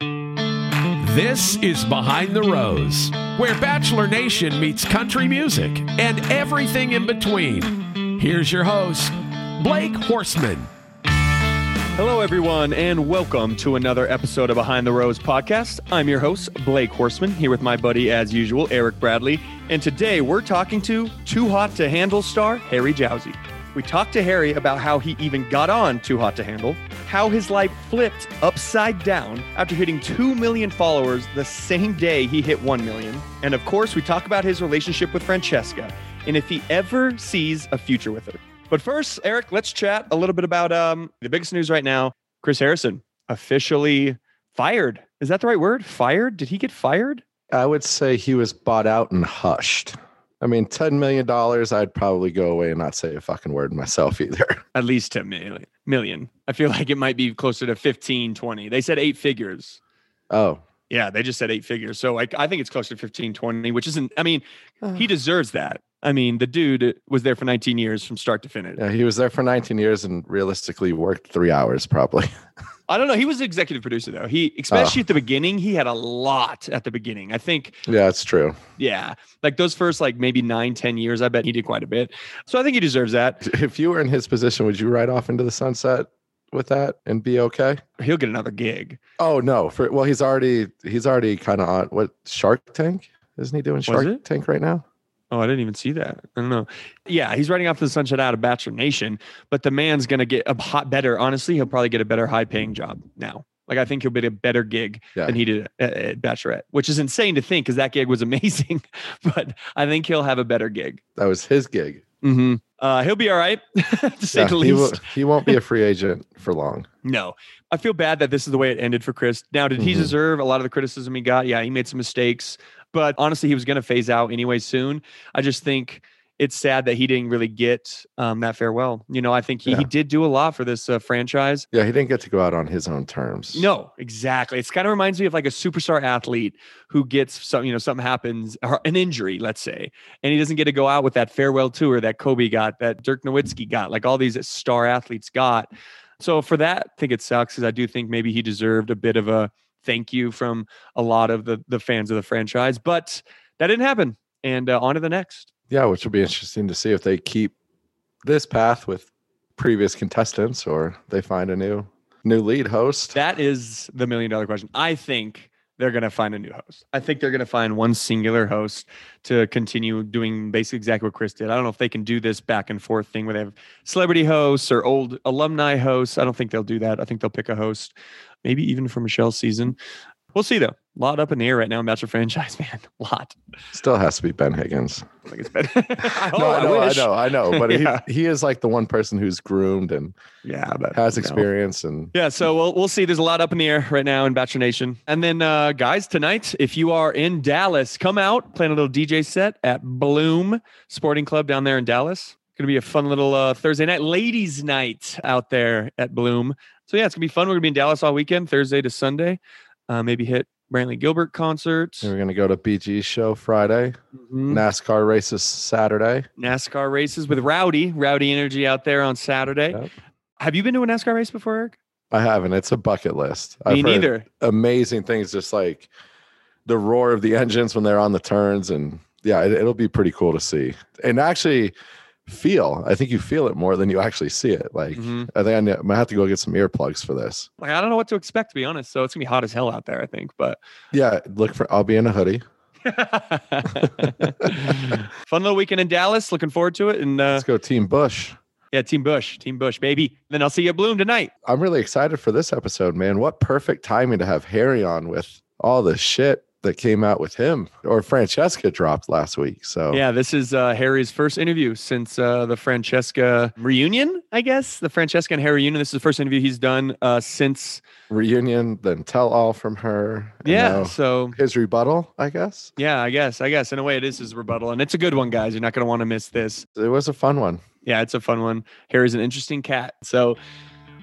This is Behind the Rose, where Bachelor Nation meets country music and everything in between. Here's your host, Blake Horstmann. Hello, everyone, and welcome to another episode of Behind the Rose podcast. I'm your host, Blake Horstmann, here with my buddy, as usual, Eric Bradley. And today we're talking to Too Hot to Handle star Harry Jowsey. We talked to Harry about how he even got on Too Hot to Handle, how his life flipped upside down after hitting 2 million followers the same day he hit 1 million. And of course, we talk about his relationship with Francesca and if he ever sees a future with her. But first, Eric, let's chat a little bit about um, the biggest news right now. Chris Harrison officially fired. Is that the right word? Fired? Did he get fired? I would say he was bought out and hushed. I mean, ten million dollars, I'd probably go away and not say a fucking word myself either. At least 10 million. Million. I feel like it might be closer to 15, 20. They said eight figures. Oh, Yeah, they just said eight figures. So I, I think it's closer to 15, 20, which isn't, I mean, he deserves that. I mean, the dude was there for 19 years from start to finish. yeah, he was there for 19 years and realistically worked three hours probably. I don't know. He was the executive producer though. He, especially ah. at the beginning, he had a lot at the beginning. I think, yeah, that's true. yeah, like those first like maybe nine, ten years, I bet he did quite a bit. So I think he deserves that. If you were in his position, would you ride off into the sunset with that and be okay? He'll get another gig. Oh no, for well, he's already he's already kind of on what Shark Tank? Isn't he doing Shark? Tank right now? Oh, I didn't even see that. I don't know. Yeah, he's riding off to the sunset out of Bachelor Nation, but the man's gonna get a hot better. Honestly, he'll probably get a better high paying job now. Like I think he'll get a better gig Yeah. than he did at, at Bachelorette, which is insane to think because that gig was amazing. but I think he'll have a better gig. That was his gig. Mm-hmm. Uh, he'll be all right, to say Yeah, the he, least. will, he won't be a free agent for long. No, I feel bad that this is the way it ended for Chris. Now, did he Mhm. deserve a lot of the criticism he got? Yeah, he made some mistakes, but honestly, he was going to phase out anyway soon. I just think it's sad that he didn't really get um, that farewell. You know, I think he, he did do a lot for this uh, franchise. Yeah, he didn't get to go out on his own terms. No, exactly. It's kind of reminds me of like a superstar athlete who gets some, you know, something happens, or an injury, let's say, and he doesn't get to go out with that farewell tour that Kobe got, that Dirk Nowitzki got, like all these star athletes got. So for that, I think it sucks because I do think maybe he deserved a bit of a thank you from a lot of the the fans of the franchise, but that didn't happen. And uh, on to the next. Yeah, which will be interesting to see if they keep this path with previous contestants or they find a new new lead host. That is the million dollar question. I think they're going to find a new host. I think they're going to find one singular host to continue doing basically exactly what Chris did. I don't know if they can do this back and forth thing where they have celebrity hosts or old alumni hosts. I don't think they'll do that. I think they'll pick a host, maybe even for Michelle's season. We'll see though. A lot up in the air right now in Bachelor franchise, man. A lot. Still has to be Ben Higgins. I think it's. I, no, I know, I, know, I know, but Yeah. he, he is like the one person who's groomed and Yeah, but has no. experience and Yeah, so we'll we'll see. There's a lot up in the air right now in Bachelor Nation. And then uh guys, tonight, if you are in Dallas, come out, playing a little DJ set at Bloom Sporting Club down there in Dallas. Gonna be a fun little uh Thursday night, ladies' night out there at Bloom. So yeah, it's gonna be fun. We're gonna be in Dallas all weekend, Thursday to Sunday. Uh maybe hit Brantley Gilbert concerts. we're gonna go to BG show Friday, Mhm. NASCAR races Saturday. NASCAR races with Rowdy, Rowdy Energy out there on Saturday. Yep. Have you been to a NASCAR race before, Eric? I haven't. It's a bucket list. Me I've neither. Amazing things, just like the roar of the engines when they're on the turns, and yeah, it, it'll be pretty cool to see. And actually, feel. I think you feel it more than you actually see it. Like Mhm. I think I, might have to go get some earplugs for this. Like I don't know what to expect to be honest. So it's gonna be hot as hell out there, I think. But Yeah, look for. I'll be in a hoodie. fun little weekend in Dallas. Looking forward to it. And uh, Let's go, Team Busch. yeah, Team Busch, Team Busch, baby. Then I'll see you at Bloom tonight. I'm really excited for this episode, man. What perfect timing to have Harry on with all the shit that came out with him or Francesca dropped last week. So Yeah, this is uh, Harry's first interview since uh, the Francesca reunion, I guess. The Francesca and Harry reunion. This is the first interview he's done uh, since. reunion, then tell all from her. Yeah. So, his rebuttal, I guess. yeah, I guess. I guess in a way it is his rebuttal. And it's a good one, guys. You're not going to want to miss this. It was a fun one. Yeah, it's a fun one. Harry's an interesting cat. So,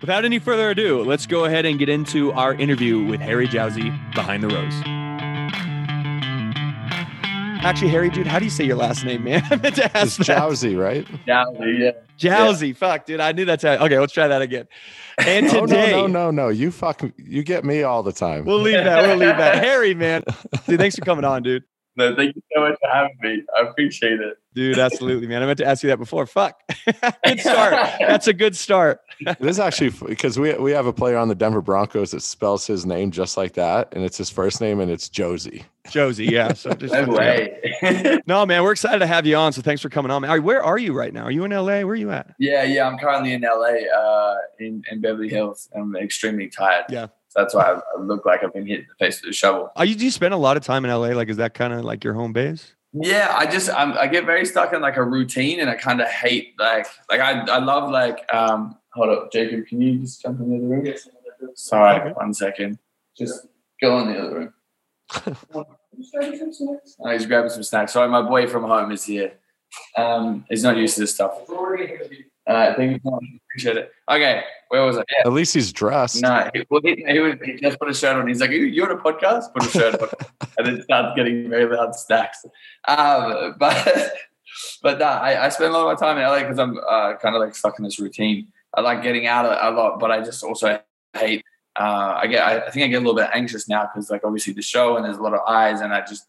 without any further ado, let's go ahead and get into our interview with Harry Jowsey behind the rose. Actually, Harry, dude, how do you say your last name, man? I meant to It's ask that. Jowsey, right? Yeah, yeah. Jowsey. Fuck, dude. I knew that's how. Okay, let's try that again. And Oh, today, no, no, no, no. You fuck you get me all the time. we'll leave that. We'll leave that. Harry, man. Dude, thanks for coming on, dude. No, thank you so much for having me. I appreciate it. Dude, absolutely, man. I meant to ask you that before. Fuck. good start. That's a good start. it is actually because we we have a player on the Denver Broncos that spells his name just like that, and it's his first name and it's Josey. Josey, yeah. So just No way. No, man, we're excited to have you on. So thanks for coming on. Man. All right, where are you right now? Are you in LA? Where are you at? yeah, yeah. I'm currently in LA, uh, in, in Beverly Hills. I'm extremely tired. Yeah. So that's why I, I look like I've been hit in the face with a shovel. Are you do you spend a lot of time in LA? Like, is that kind of like your home base? Yeah, I just I'm, I get very stuck in like a routine, and I kind of hate like like I I love like um. Hold up, Jacob. Can you just jump in the other room? Sorry, Okay. one second. Just go in the other room. Oh, he's grabbing some snacks. Sorry, my boy from home is here. Um, he's not used to this stuff. Uh, thank you so much. Appreciate it. Okay, where was I? Yeah. At least he's dressed. No, he, well, he, he, was, he just put a shirt on. He's like, you, you on a podcast? Put a shirt on. and then starts getting very loud stacks. Um, but but no, I, I spend a lot of my time in LA because I'm uh, kind of like stuck in this routine. I like getting out a, a lot, but I just also hate. Uh, I get. I, I think I get a little bit anxious now because like obviously the show and there's a lot of eyes, and I just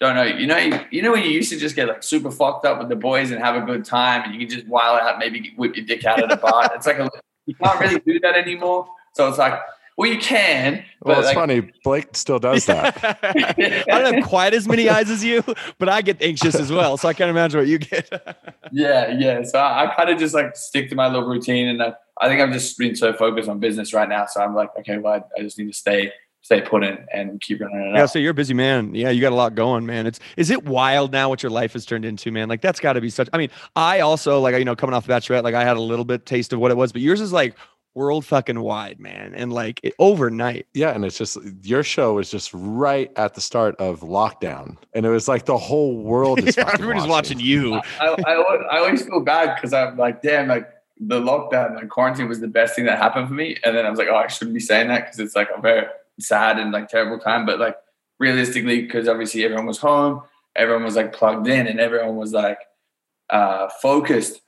don't know. You know, you, you know when you used to just get like super fucked up with the boys and have a good time, and you can just wild out, maybe whip your dick out at a bar. It's like a, you can't really do that anymore. So it's like, well, you can, but Well, it's like, funny. Blake still does that. I don't have quite as many eyes as you, but I get anxious as well. So I can't imagine what you get. yeah, yeah. So I, I kind of just like stick to my little routine, and I, I think I'm just been so focused on business right now. So I'm like, okay, well, I, I just need to stay stay put in and keep running it yeah, out. so you're a busy man. Yeah, you got a lot going, man. It's is it wild now what your life has turned into, man? Like that's got to be such. I mean, I also like you know coming off the Bachelorette, like I had a little bit taste of what it was, but yours is like world fucking wide, man, and like it, overnight. yeah, and it's just your show was just right at the start of lockdown, and it was like the whole world is Yeah, fucking everybody's watching you. I, I, always, I always feel bad because I'm like, damn, like the lockdown, like quarantine was the best thing that happened for me. And then I was like, oh, I shouldn't be saying that because it's like a very sad and like terrible time. But like realistically, because obviously everyone was home, everyone was like plugged in, and everyone was like uh, focused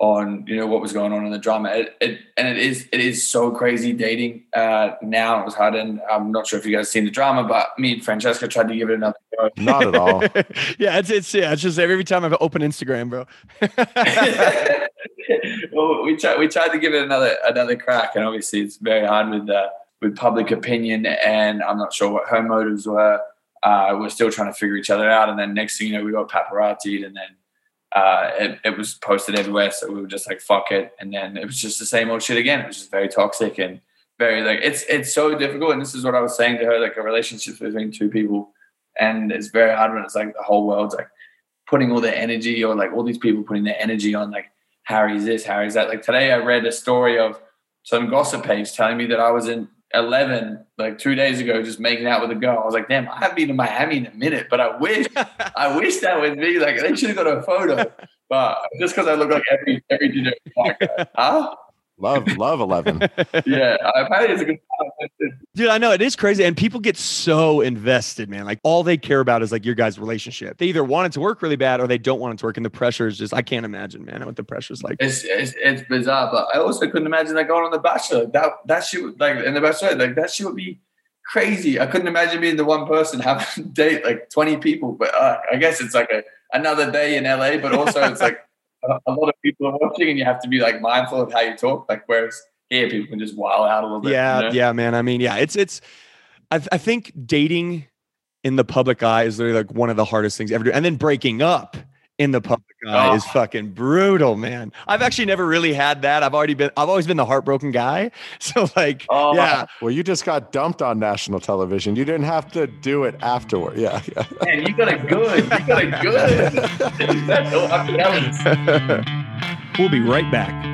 on you know what was going on in the drama. It, it, and it is it is so crazy dating uh, now. It was hard, and I'm not sure if you guys seen the drama, but me and Francesca tried to give it another go. Not at all. yeah, it's it's yeah, it's just every time I've opened Instagram, bro. well, we tried we tried to give it another another crack, and obviously it's very hard with uh, with public opinion, and I'm not sure what her motives were. Uh, we're still trying to figure each other out, and then next thing you know, we got paparazzi, and then uh, it, it was posted everywhere. So we were just like, "Fuck it," and then it was just the same old shit again. It was just very toxic and very like it's it's so difficult. And this is what I was saying to her: like a relationship between two people, and it's very hard when it's like the whole world's like putting all their energy, or like all these people putting their energy on like Harry's this, Harry's that. Like today, I read a story of some gossip page telling me that I was in 11 like two days ago just making out with a girl. I was like, damn, I haven't been to Miami in a minute, but I wish, I wish that was me. Like they should have got a photo, but just because I look like every every dude, like, huh? Love, love eleven. Yeah, apparently it's a good time. Dude, I know it is crazy. And people get so invested, man. Like all they care about is like your guys' relationship. They either want it to work really bad or they don't want it to work. And the pressure is just, I can't imagine, man, what the pressure's like. It's, it's it's bizarre, but I also couldn't imagine like going on the Bachelor. That that shit would- like in the Bachelor, like that shit would be crazy. I couldn't imagine being the one person having to date like twenty people. But uh, I guess it's like a another day in LA, but also it's like a lot of people are watching, and you have to be like mindful of how you talk. Like whereas here, people can just wild out a little bit. Yeah, you know? yeah, man. I mean, yeah, it's it's. I, I think dating in the public eye is literally like one of the hardest things ever do, and then breaking up in the public eye Oh. is fucking brutal, man. I've actually never really had that. I've already been. I've always been the heartbroken guy. So like, Oh. yeah, Well, you just got dumped on national television. You didn't have to do it afterward. Yeah. yeah. Man, you got it good. You got it good. That's all I'm telling you. we'll be right back.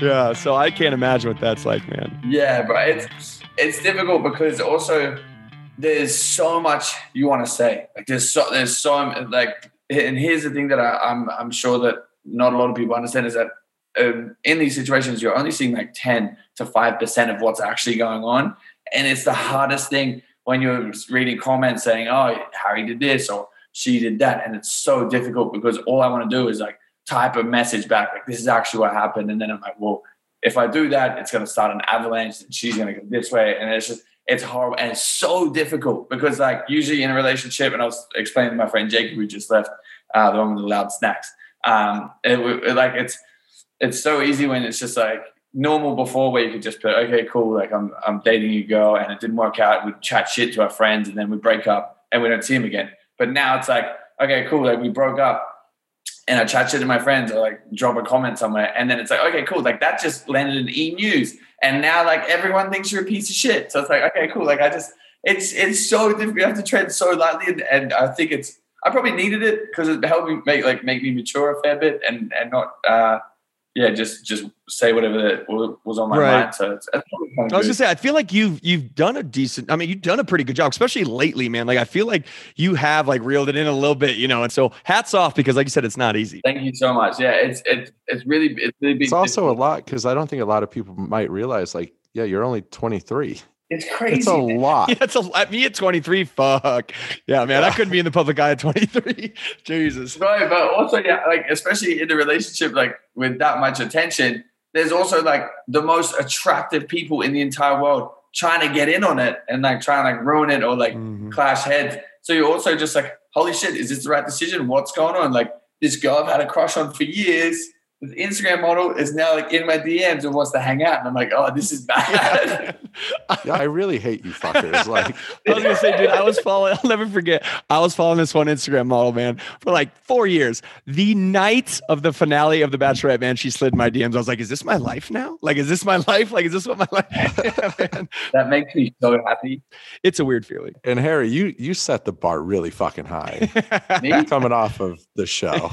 Yeah, so I can't imagine what that's like, man. Yeah, but it's it's difficult because also there's so much you want to say. Like there's so there's so like, and here's the thing that I, I'm I'm sure that not a lot of people understand is that um, in these situations you're only seeing like ten to five percent of what's actually going on, and it's the hardest thing when you're reading comments saying, "Oh, Harry did this" or "She did that," and it's so difficult because all I want to do is like type a message back like, "This is actually what happened," and then I'm like, "Well." If I do that, it's going to start an avalanche and she's going to go this way. And it's just, it's horrible. And it's so difficult because like usually in a relationship, and I was explaining to my friend Jake, who just left, uh, the one with the loud snacks. Um, it, it, like it's, it's so easy when it's just like normal before where you could just put, okay, cool. Like I'm, I'm dating a girl and it didn't work out. We'd chat shit to our friends and then we break up and we don't see him again. But now it's like, okay, cool. Like we broke up and I chat shit to my friends or like drop a comment somewhere. And then it's like, okay, cool. Like that just landed in E News. And now like everyone thinks you're a piece of shit. So it's like, okay, cool. Like I just, it's, it's so difficult. You have to tread so lightly. And, and I think it's, I probably needed it because it helped me make, like, make me mature a fair bit and, and not, uh, yeah, just, just say whatever that was on my Right. mind. So it's, it's kind of I was good. gonna say, I feel like you've you've done a decent. I mean, you've done a pretty good job, especially lately, man. Like I feel like you have like reeled it in a little bit, you know. And so hats off because, like you said, it's not easy. Thank you so much. Yeah, it's, it's, it's really, it's really been, It's also a lot because I don't think a lot of people might realize, like, yeah, you're only 23. It's crazy. It's a lot. Yeah, it's a at me at 23. Fuck. Yeah, man. I couldn't be in the public eye at 23. Jesus. Right, but also yeah, like especially in a relationship like with that much attention, there's also like the most attractive people in the entire world trying to get in on it and like trying to like ruin it or like Mhm. clash heads. So you're also just like, holy shit, is this the right decision? What's going on? Like this girl I've had a crush on for years. This Instagram model is now like in my DMs and wants to hang out, and I'm like, oh, this is bad. Yeah, I really hate you fuckers. Like, I was gonna say, dude, I was following. I'll never forget. I was following this one Instagram model, man, for like four years. The night of the finale of The Bachelorette, man, she slid my DMs. I was like, "Is this my life now? Like, is this my life? Like, is this what my life?" yeah, that makes me so happy. It's a weird feeling. and Harry, you you set the bar really fucking high Me? coming off of the show.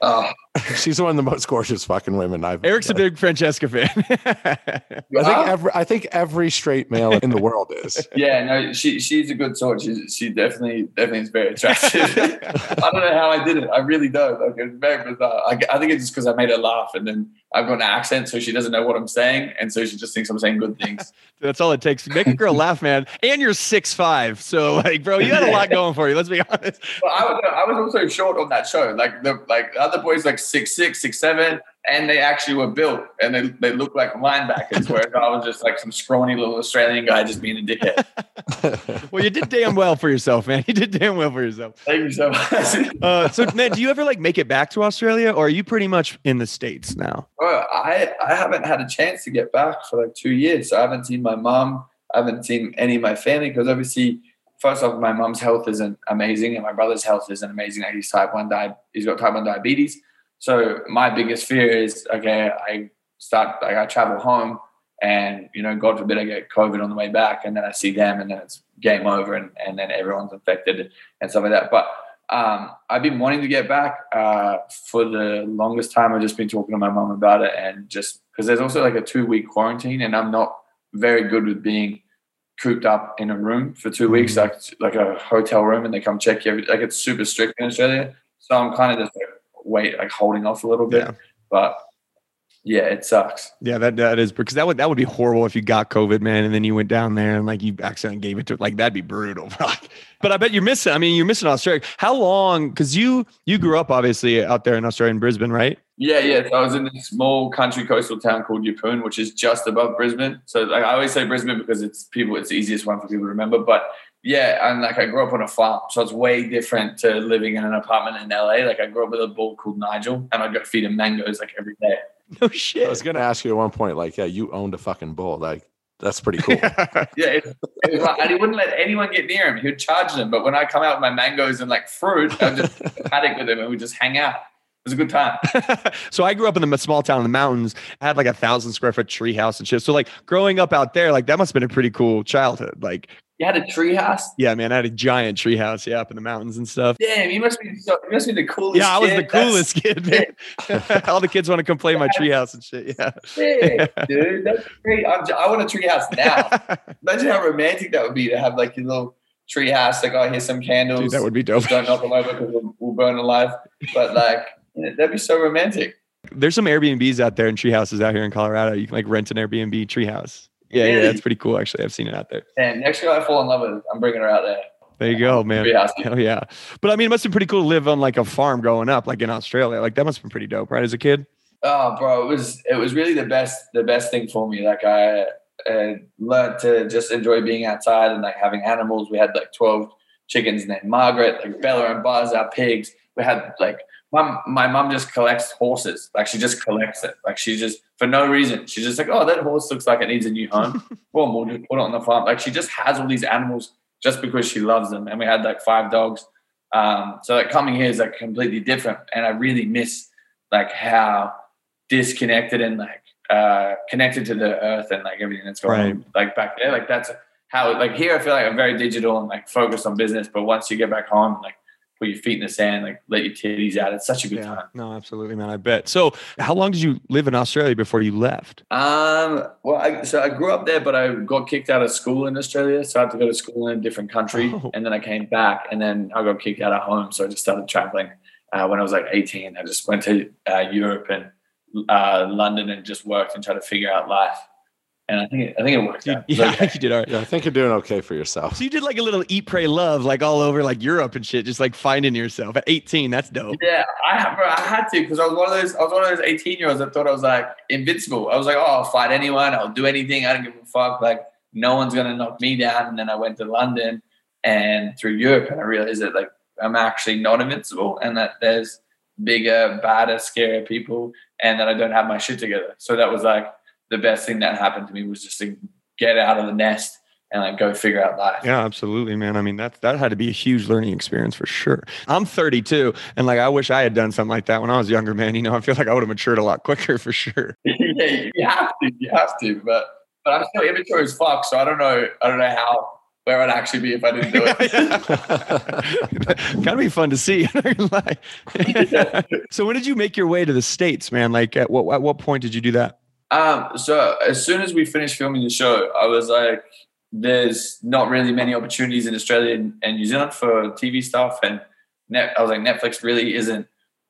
Oh, She's one of the most gorgeous fucking women I've. Eric's a big Francesca fan. I think every I think every straight male in the world is. Yeah, no, she she's a good sort. She she definitely definitely is very attractive. I don't know how I did it. I really don't. Like it's very bizarre. I, I think it's just because I made her laugh, and then I've got an accent, so she doesn't know what I'm saying, and so she just thinks I'm saying good things. That's all it takes. To make a girl laugh, man. And you're six five, so like, bro, you got a lot going for you. Let's be honest. But I was I was also short on that show. Like the like the other boys like six six six seven, and they actually were built, and they they look like linebackers, whereas I was just like some scrawny little Australian guy just being a dickhead. Well, you did damn well for yourself, man. You did damn well for yourself. Thank you so much. Uh, so, man, do you ever like make it back to Australia, or are you pretty much in the states now? Bro, I, I haven't had a chance to get back for like two years. So I haven't seen my mom. I haven't seen any of my family because obviously, first off, my mom's health isn't amazing and my brother's health isn't amazing. He's type one di- he's got type one diabetes. So my biggest fear is okay, I start like I travel home and you know, God forbid I get COVID on the way back and then I see them and then it's game over and, and then everyone's infected and stuff like that. But um, I've been wanting to get back uh, for the longest time. I've just been talking to my mom about it, and just because there's also like a two week quarantine, and I'm not very good with being cooped up in a room for two weeks, like like a hotel room, and they come check you. Every, like it's super strict in Australia, so I'm kind of just like wait, like holding off a little bit. Yeah. But yeah, it sucks. Yeah, that that is because that would that would be horrible if you got COVID, man, and then you went down there and like you accidentally gave it to like that'd be brutal. but I bet you're missing. I mean, you're missing Australia. How long? Because you you grew up obviously out there in Australia in Brisbane, right? Yeah, yeah. So I was in this small country coastal town called Yeppoon, which is just above Brisbane. So like, I always say Brisbane because it's people, it's the easiest one for people to remember. But Yeah, and like I grew up on a farm, so it's way different to living in an apartment in LA. Like I grew up with a bull called Nigel, and I'd go feed him mangoes like every day. No shit. I was gonna ask you at one point, like, yeah, you owned a fucking bull. Like, that's pretty cool. Yeah, it, it was like, and he wouldn't let anyone get near him. He would charge them, but when I come out with my mangoes and like fruit, I'd just paddock with him and we'd just hang out. It was a good time. so I grew up in the small town in the mountains. I had like a thousand square foot tree house and shit. So like growing up out there, like that must have been a pretty cool childhood. Like, You had a tree house. yeah, man, I had a giant tree house, yeah, up in the mountains and stuff. Damn, you must be so, you must be the coolest. Yeah, I was kid. the coolest kid, man. All the kids want to come play in my tree house and shit. Yeah. Sick, dude. That's great. I'm, I want a tree house now. Imagine how romantic that would be to have like your little tree house. Like, oh, here's some candles. Dude, that would be dope. Don't knock them over because we'll, we'll burn alive. But like, that'd be so romantic. There's some Airbnbs out there and tree houses out here in Colorado. You can like rent an Airbnb tree house. Yeah, yeah, that's pretty cool. Actually, I've seen it out there. And next girl I fall in love with, I'm bringing her out there. There you go, man. Hell yeah. But I mean, it must have been pretty cool to live on like a farm growing up, like in Australia. Like that must have been pretty dope, right? As a kid. Oh, bro, it was it was really the best the best thing for me. Like I uh, learned to just enjoy being outside and like having animals. We had like twelve chickens named Margaret, like Bella and Buzz, our pigs. We had like My mom just collects horses. Like she just collects it. Like she just for no reason. She's just like, oh, that horse looks like it needs a new home. well, we'll just put it on the farm. Like she just has all these animals just because she loves them. And we had like five dogs. Um, so like coming here is like completely different. And I really miss like how disconnected and like uh connected to the earth and like everything that's going on like back there like that's how like here i feel like i'm very digital and like focused on business but once you get back home like put your feet in the sand like let your titties out it's such a good time No, absolutely, man. I bet. So, how long did you live in Australia before you left? um well I, so i grew up there but i got kicked out of school in australia so i had to go to school in a different country Oh. and then i came back and then i got kicked out of home so i just started traveling uh, when i was like 18 i just went to uh, europe and uh, london and just worked and tried to figure out life and i think it, i think it worked You, out. It was yeah, I think you did all right. yeah, I think you're doing okay for yourself. So you did like a little eat, pray, love, like all over like Europe and shit, just like finding yourself at 18. That's dope. Yeah, I bro, I had to because I was one of those. I was one of those eighteen year olds that thought I was like invincible. I was like, oh, I'll fight anyone. I'll do anything. I don't give a fuck. Like no one's gonna knock me down. And then I went to London and through Europe, and I realized that like I'm actually not invincible, and that there's bigger, badder, scarier people, and that I don't have my shit together. So that was like the best thing that happened to me was just to get out of the nest and like go figure out life. Yeah, absolutely, man. I mean, that that had to be a huge learning experience for sure. I'm 32, and like I wish I had done something like that when I was younger, man. You know, I feel like I would have matured a lot quicker for sure. yeah, you have to, you have to, but but I'm still immature as fuck, so I don't know, I don't know how where I'd actually be if I didn't do it. Gotta be fun to see. I'm not gonna lie. so when did you make your way to the states, man? Like at what at what point did you do that? Um, so as soon as we finished filming the show, I was like, "There's not really many opportunities in Australia and, New Zealand for TV stuff," and net, I was like, "Netflix really isn't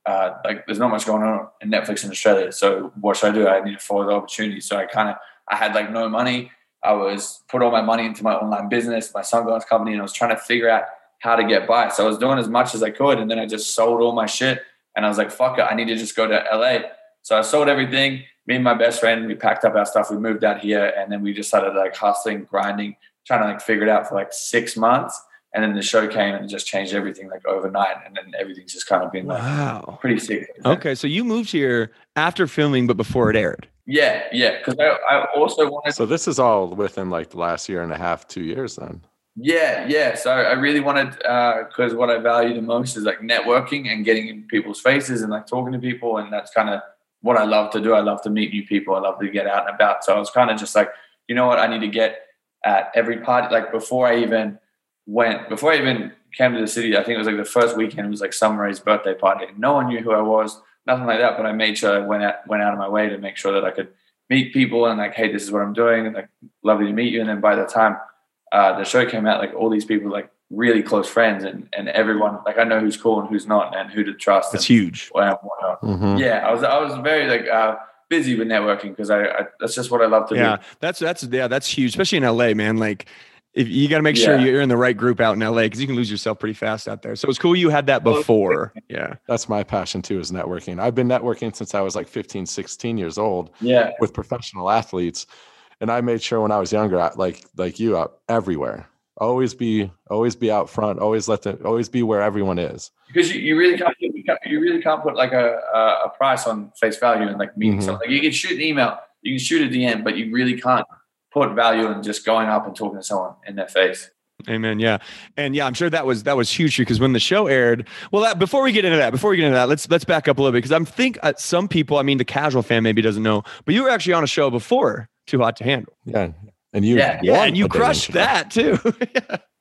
uh, like there's not much going on in Netflix in Australia. So what should I do? I need to follow the opportunity." So I kind of I had like no money. I was put all my money into my online business, my sunglasses company, and I was trying to figure out how to get by. So I was doing as much as I could, and then I just sold all my shit. And I was like, "Fuck it, I need to just go to LA." So I sold everything. Me and my best friend, we packed up our stuff. We moved out here, and then we just started like hustling, grinding, trying to like figure it out for like six months. And then the show came and it just changed everything like overnight. And then everything's just kind of been like Wow. pretty sick. Okay, so you moved here after filming, but before it aired. Yeah, yeah. Because I, I also wanted So this is all within like the last year and a half, two years then. Yeah, yeah. So I really wanted uh, because what I value the most is like networking and getting in people's faces and like talking to people, and that's kind of what I love to do. I love to meet new people. I love to get out and about. So I was kind of just like, you know what, I need to get at every party. Like before I even went, before I even came to the city, I think it was like the first weekend. It was like Summer Ray's birthday party. No one knew who I was, nothing like that. But I made sure I went out went out of my way to make sure that I could meet people and like, hey, this is what I'm doing, and like, lovely to meet you. And then by the time uh, the show came out, like all these people, like really close friends, and and everyone, like I know who's cool and who's not, and who to trust. That's and huge. what- whatnot. Mhm. Yeah, I was I was very like uh, busy with networking because I, I that's just what I love to Yeah, do. that's that's yeah, that's huge, especially in LA, man. Like, if you got to make sure Yeah. you're in the right group out in LA because you can lose yourself pretty fast out there. So it's cool you had that before. Yeah, That's my passion too, is networking. I've been networking since I was like 15, 16 years old Yeah, with professional athletes. And I made sure when I was younger, I- like like you, everywhere. Always be always be out front. Always let the always be where everyone is. because you, you really can't you really can't put like a a, a price on face value and like meeting Mhm. someone. Like you can shoot an email, you can shoot a DM, but you really can't put value in just going up and talking to someone in their face. Amen. Yeah, and yeah, I'm sure that was that was huge because when the show aired. Well, that, before we get into that, before we get into that, let's let's back up a little bit because I'm think uh, some people, I mean, the casual fan maybe doesn't know, but you were actually on a show before Too Hot to Handle. Yeah, and you Yeah. Yeah, and you crushed that too.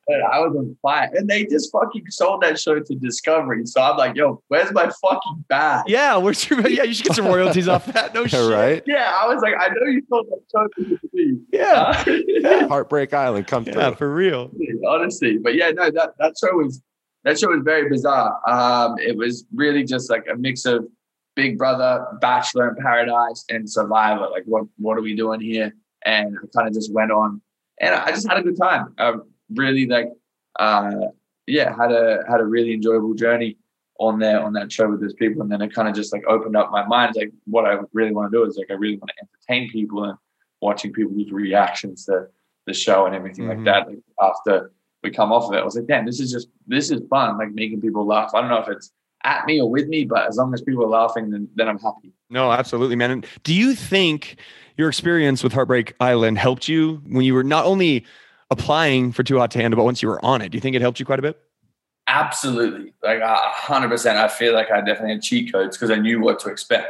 And I was on fire, and they just fucking sold that show to Discovery. So I'm like, yo, where's my fucking bag? yeah, where's your, yeah, you should get some royalties off that. No Yeah, shit. right? Yeah, I was like, I know you sold that show to me. Yeah, Uh, Heartbreak Island, come yeah, through. for real. honestly. But yeah, no, that that show was that show was very bizarre. Um, it was really just like a mix of Big Brother, Bachelor in Paradise, and Survivor. Like, what what are we doing here? And I kind of just went on, and I just had a good time. I really like, uh, yeah, had a had a really enjoyable journey on there on that show with those people, and then it kind of just like opened up my mind. Like, what I really want to do is like I really want to entertain people and watching people's reactions to the show and everything Mhm. like that. Like after we come off of it, I was like, damn, this is just this is fun, like making people laugh. I don't know if it's at me or with me, but as long as people are laughing, then then I'm happy. No, absolutely, man. And do you think your experience with Heartbreak Island helped you when you were not only applying for Too Hot to Handle, but once you were on it? Do you think it helped you quite a bit? Absolutely, like a hundred percent. I feel like I definitely had cheat codes because I knew what to expect.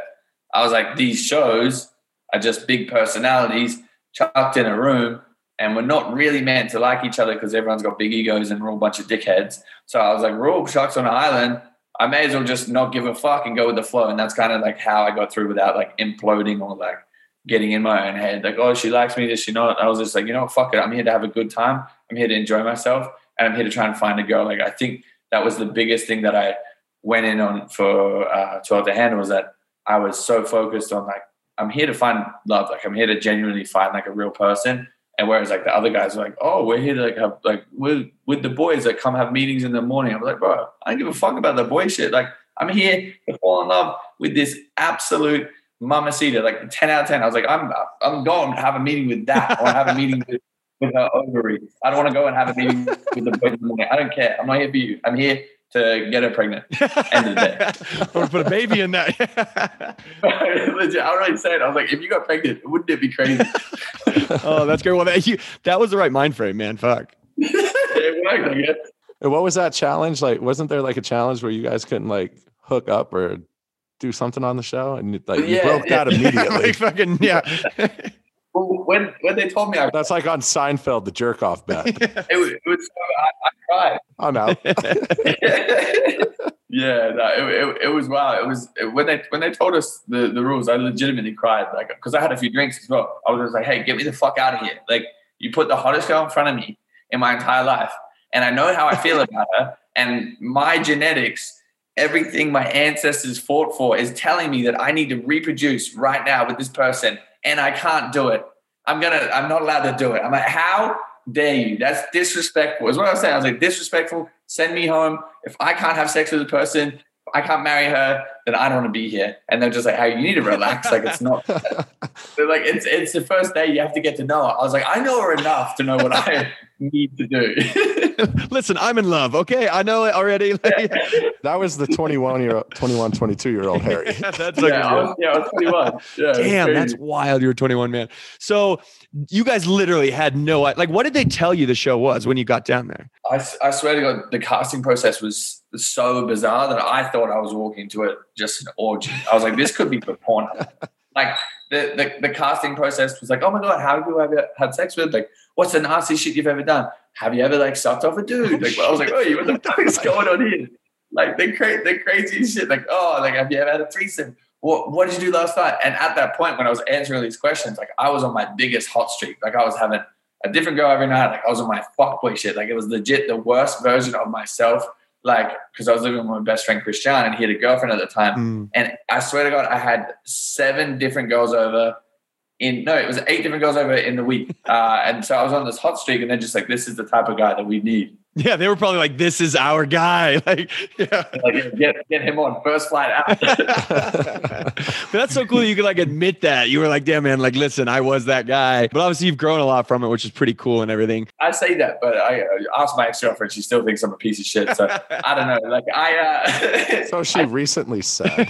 I was like, these shows are just big personalities chucked in a room, and we're not really meant to like each other because everyone's got big egos and we're all a bunch of dickheads. So I was like, we're all chucked on an island. I may as well just not give a fuck and go with the flow. And that's kind of like how I got through without like imploding or like getting in my own head. Like, oh, she likes me, does she not? I was just like, you know fuck it. I'm here to have a good time. I'm here to enjoy myself. And I'm here to try and find a girl. Like, I think that was the biggest thing that I went in on for uh, Too Hot to Handle was that I was so focused on like, I'm here to find love. Like, I'm here to genuinely find like a real person. And whereas like the other guys are like, oh, we're here to like have like with with the boys that come have meetings in the morning. I'm like, bro, I don't give a fuck about the boy shit. Like, I'm here to fall in love with this absolute mamacita, like 10 out of 10. I was like, I'm I'm going to have a meeting with that or have a meeting with, with her ovary. I don't want to go and have a meeting with the boys in the morning. I don't care. I'm not here for you. I'm here to get her pregnant. End of the day. or put a baby in that. Legit, I was really saying, I was like, if you got pregnant, wouldn't it be crazy? oh, that's great. Well, that, you, that was the right mind frame, man. Fuck. it worked, I guess. And what was that challenge? Like, wasn't there like a challenge where you guys couldn't like hook up or do something on the show? And like you Yeah, broke yeah. that immediately. like fucking yeah. When when they told me I, That's like on Seinfeld, the jerk off bet. it was, it was I, I I'm out. yeah, no, it, it, it was wow. It was when they when they told us the, the rules, I legitimately cried, like because I had a few drinks as well. I was just like, hey, get me the fuck out of here! Like you put the hottest girl in front of me in my entire life, and I know how I feel about her, and my genetics. Everything my ancestors fought for is telling me that I need to reproduce right now with this person, and I can't do it. I'm gonna. I'm not allowed to do it. I'm like, how dare you? That's disrespectful. Is what I was saying. I was like, disrespectful. Send me home. If I can't have sex with a person, I can't marry her, then I don't want to be here. And they're just like, hey, you need to relax. Like it's not. they're like it's it's the first day you have to get to know her. I was like, I know her enough to know what I need to do. Listen, I'm in love. Okay, I know it already. Like, That was the 21 year old, 21, 22 year old Harry. that's like yeah, I was, yeah, I was 21. Yeah, it was Damn, that's wild. You were 21, man. So you guys literally had no like. What did they tell you the show was when you got down there? I, I swear to God, the casting process was so bizarre that I thought I was walking to it just an orgy. I was like, this could be for porn. like the, the the casting process was like, oh my god, how have you ever had sex with? Like, what's the nasty shit you've ever done? Have you ever like sucked off a dude? Like, I was like, oh, you what the fuck is going on here? Like the cra- the craziest shit. Like, oh, like have you ever had a threesome? What what did you do last night? And at that point, when I was answering these questions, like I was on my biggest hot streak. Like I was having a different girl every night. Like I was on my fuckboy shit. Like it was legit the worst version of myself. Like because I was living with my best friend Christian, and he had a girlfriend at the time. And I swear to God, I had seven different girls over in no, it was eight different girls over in the week. Uh, and so I was on this hot streak, and they're just like, "This is the type of guy that we need." Yeah, they were probably like, "This is our guy." Like, yeah. Like, get get him on first flight out. but that's so cool. You could like admit that you were like, "Damn, man! Like, listen, I was that guy." But obviously, you've grown a lot from it, which is pretty cool and everything. I say that, but I uh, asked my ex girlfriend. She still thinks I'm a piece of shit. So I don't know. Like I. Uh, So she recently said.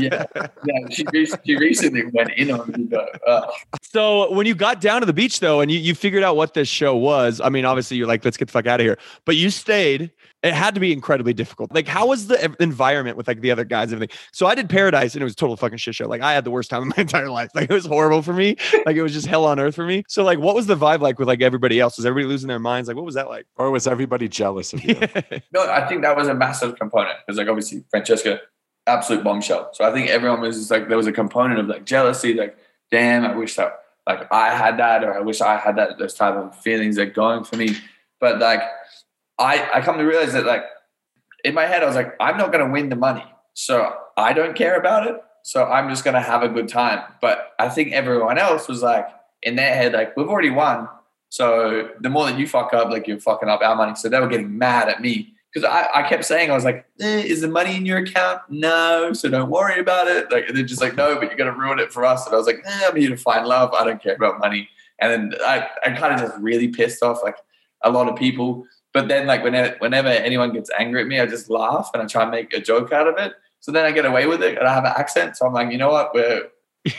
yeah, yeah. She re- she recently went in on me, but uh, So when you got down to the beach though, and you, you figured out what this show was, I mean, obviously you're like, let's get the fuck out of here. But you stayed. It had to be incredibly difficult. Like, how was the environment with like the other guys and everything? So I did Paradise and it was a total fucking shit show. Like I had the worst time of my entire life. Like it was horrible for me. Like it was just hell on earth for me. So like, what was the vibe like with like everybody else? Was everybody losing their minds? Like, what was that like? or was everybody jealous of you? no, I think that was a massive component because, like, obviously Francesca, absolute bombshell. So I think everyone was just like there was a component of like jealousy, like, damn, I wish that like I had that, or I wish I had that. Those type of feelings like going for me, but like I I come to realize that like in my head I was like I'm not going to win the money, so I don't care about it. So I'm just going to have a good time. But I think everyone else was like in their head like we've already won. So the more that you fuck up, like you're fucking up our money. So they were getting mad at me because I, I kept saying I was like, eh, "Is the money in your account? No, so don't worry about it." Like they're just like, "No, but you're gonna ruin it for us." And I was like, eh, "I'm here to find love. I don't care about money." And then I, I kind of just really pissed off like a lot of people. But then like whenever whenever anyone gets angry at me, I just laugh and I try and make a joke out of it. So then I get away with it and I have an accent. So I'm like, you know what? We're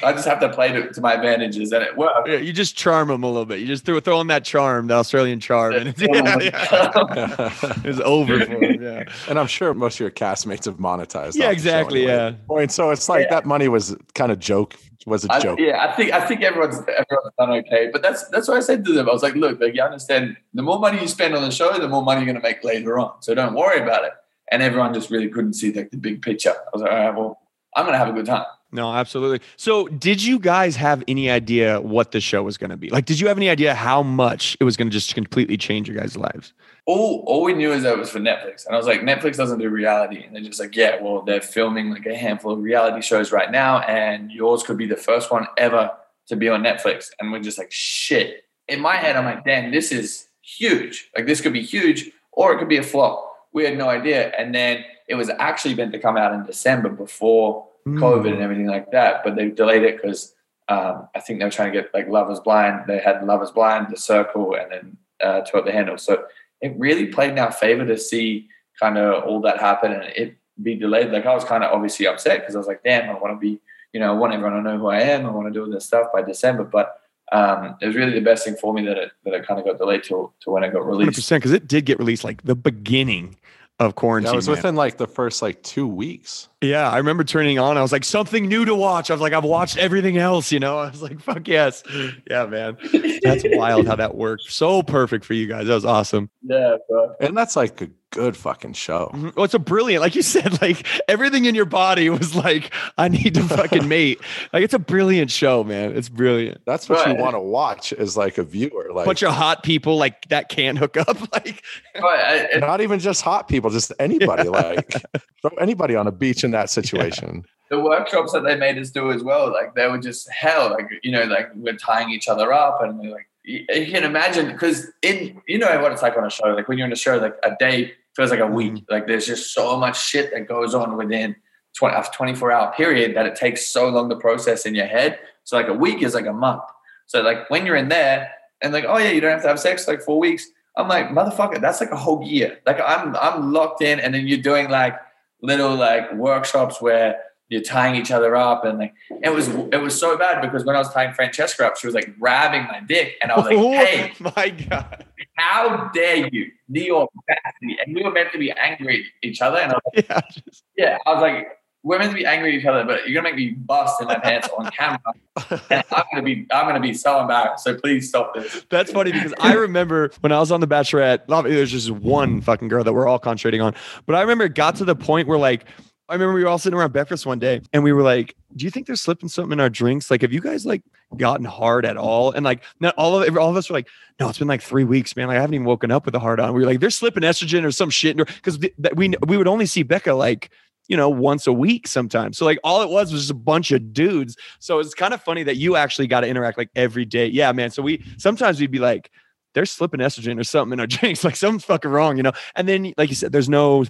I just have to play to, to my advantages and it worked. Yeah, you just charm them a little bit. You just throw, throw in that charm, the Australian charm, and it's, yeah, yeah. it's over for them. Yeah, and I'm sure most of your castmates have monetized. yeah, off the show exactly. anyway. Yeah, Point. So it's like Yeah. that money was kind of joke. Was a I, joke. yeah, I think I think everyone's everyone's done okay, but that's that's what I said to them. I was like, look, like you understand, the more money you spend on the show, the more money you're going to make later on. So don't worry about it. And everyone just really couldn't see like the big picture. I was like, all right, well, I'm going to have a good time. No, absolutely. So, did you guys have any idea what the show was going to be? Like, did you have any idea how much it was going to just completely change your guys' lives? All all we knew is that it was for Netflix, and I was like, Netflix doesn't do reality, and they're just like, yeah, well, they're filming like a handful of reality shows right now, and yours could be the first one ever to be on Netflix. And we're just like, shit. In my head, I'm like, damn, this is huge. Like this could be huge, or it could be a flop. We had no idea, and then it was actually meant to come out in December before COVID and everything like that, but they delayed it because um, I think they were trying to get like Love Is Blind. They had Love Is Blind, The Circle, and then uh, Too Hot to Handle. So it really played in our favor to see kind of all that happen and it be delayed. Like I was kind of obviously upset because I was like, damn, I want to be, you know, I want everyone to know who I am. I want to do all this stuff by December. But um, it was really the best thing for me that it that it kind of got delayed to to when it got Hundred released. percent, because it did get released like the beginning of quarantine. That was man. within like the first like two weeks. Yeah, I remember turning on. I was like, something new to watch. I was like, I've watched everything else, you know? I was like, fuck yes. Yeah, man. That's wild how that worked. So perfect for you guys. That was awesome. Yeah, bro. And that's like a good fucking show. Mhm. Well, it's a brilliant, like you said, like everything in your body was like, I need to fucking mate. Like it's a brilliant show, man. It's brilliant. That's what Right. you want to watch as like a viewer. Like Bunch of hot people like that can't hook up. Like, But I, not even just hot people, just anybody. Like throw anybody on a beach in that situation. the workshops that they made us do as well, like they were just hell. Like you know, like we're tying each other up, and we're like you, you can imagine because in you know what it's like on a show. Like when you're in a show, like a day feels like a week. Mm-hmm. Like there's just so much shit that goes on within 20, a 24 hour period that it takes so long to process in your head. So like a week is like a month. So like when you're in there and like oh yeah, you don't have to have sex like four weeks. I'm like motherfucker, that's like a whole year. Like I'm I'm locked in, and then you're doing like little like workshops where you're tying each other up and like it was it was so bad because when I was tying Francesca up, she was like grabbing my dick and I was like, oh Hey, my God. how dare you? The audacity. And we were meant to be angry at each other. And I was like, Yeah. just- Yeah, I was like, we're meant to be angry at each other, but you're gonna make me bust in my pants on camera. And I'm gonna be I'm gonna be so embarrassed. So please stop this. That's funny because I remember when I was on The Bachelorette, there's just one fucking girl that we're all concentrating on. But I remember it got to the point where like, I remember we were all sitting around breakfast one day and we were like, do you think they're slipping something in our drinks? Like, have you guys like gotten hard at all? And like, not all of all of us were like, no, it's been like three weeks, man. Like, I haven't even woken up with a hard on. We were like, they're slipping estrogen or some shit. Because we, we would only see Becca like, you know, once a week sometimes. So like all it was was just a bunch of dudes. So it's kind of funny that you actually got to interact like every day. Yeah, man. So we sometimes we'd be like, they're slipping estrogen or something in our drinks. Like something's fucking wrong, you know? And then, like you said, there's no,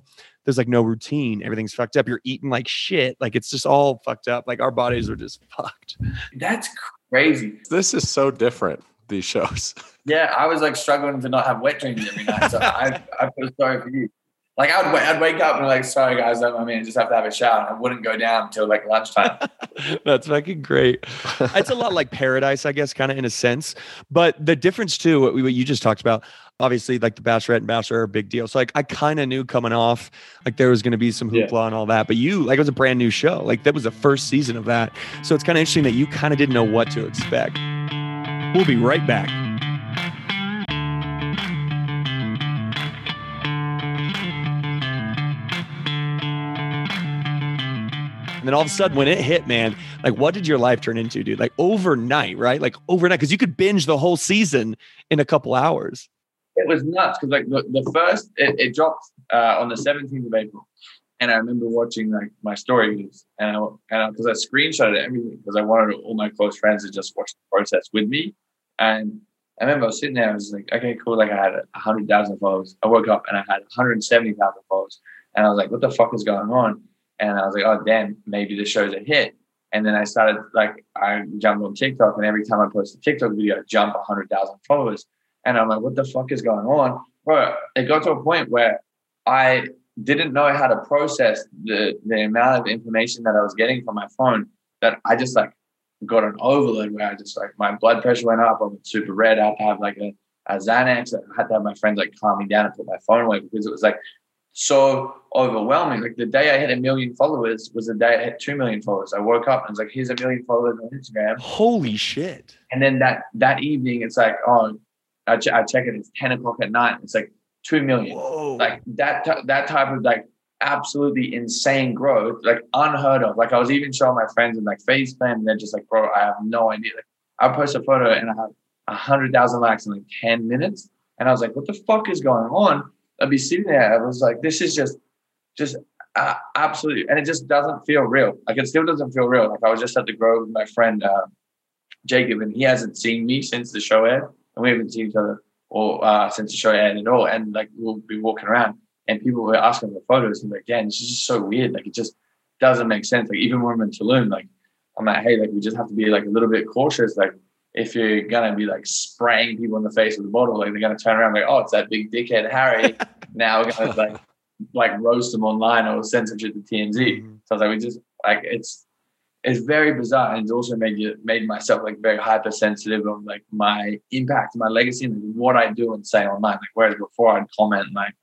there's like no routine. Everything's fucked up. You're eating like shit. Like it's just all fucked up. Like our bodies are just fucked. That's crazy. This is so different, these shows. Yeah, I was like struggling to not have wet dreams every night. So I, I feel sorry for you. Like I would, I'd wake up and be like, sorry guys, I mean, I just have to have a shower. I wouldn't go down until like lunchtime. That's fucking great. it's a lot like paradise, I guess, kind of in a sense. But the difference too, what, we, what you just talked about, obviously, like the Bachelorette and Bachelor are a big deal. So like I kind of knew coming off, like there was going to be some hoopla Yeah. and all that. But you, like, it was a brand new show. Like that was the first season of that. So it's kind of interesting that you kind of didn't know what to expect. We'll be right back. And then all of a sudden, when it hit, man, like what did your life turn into, dude? Like overnight, right? Like overnight, because you could binge the whole season in a couple hours. It was nuts because like the, the first it, it dropped uh, on the 17th of April, and I remember watching like my stories and I and because I, screenshotted everything because I wanted all my close friends to just watch the process with me, and I remember I was sitting there I was like okay cool like I had hundred thousand followers I woke up and I had 170,000 followers and I was like what the fuck is going on? And I was like oh damn maybe the show's a hit and then I started like I jumped on TikTok and every time I post a TikTok video I jump 100,000 followers and I'm like, what the fuck is going on? Bro, it got to a point where I didn't know how to process the, the amount of information that I was getting from my phone that I just like got an overload where I just like my blood pressure went up. I was super red. I had to have like a, a Xanax. I had to have my friends like calm me down and put my phone away because it was like so overwhelming. Like the day I hit a million followers was the day I hit two million followers. I woke up and was like, here's a million followers on Instagram. Holy shit. And then that that evening, it's like, oh, I, ch- I check it. It's ten o'clock at night. It's like two million. Whoa. Like that. T- that type of like absolutely insane growth, like unheard of. Like I was even showing my friends and like face plan, and they're just like, bro, I have no idea. Like I post a photo and I have a hundred thousand likes in like ten minutes, and I was like, what the fuck is going on? I'd be sitting there. I was like, this is just, just uh, absolutely, and it just doesn't feel real. Like it still doesn't feel real. Like I was just at the Grove with my friend uh, Jacob, and he hasn't seen me since the show aired, and we haven't seen each other or uh, since the show ended at all. And like we'll be walking around, and people were asking for photos, and like, again, it's just so weird. Like it just doesn't make sense. Like even when we're in Tulum, like I'm like, hey, like we just have to be like a little bit cautious. Like if you're gonna be like spraying people in the face with a bottle, like they're gonna turn around like, oh, it's that big dickhead Harry. now we're gonna like like roast them online or censor it to the TMZ. Mhm. So I was like, we just like it's it's very bizarre and it's also made you made myself like very hypersensitive of like my impact, my legacy, and like, what I do and say online. Like whereas before I'd comment like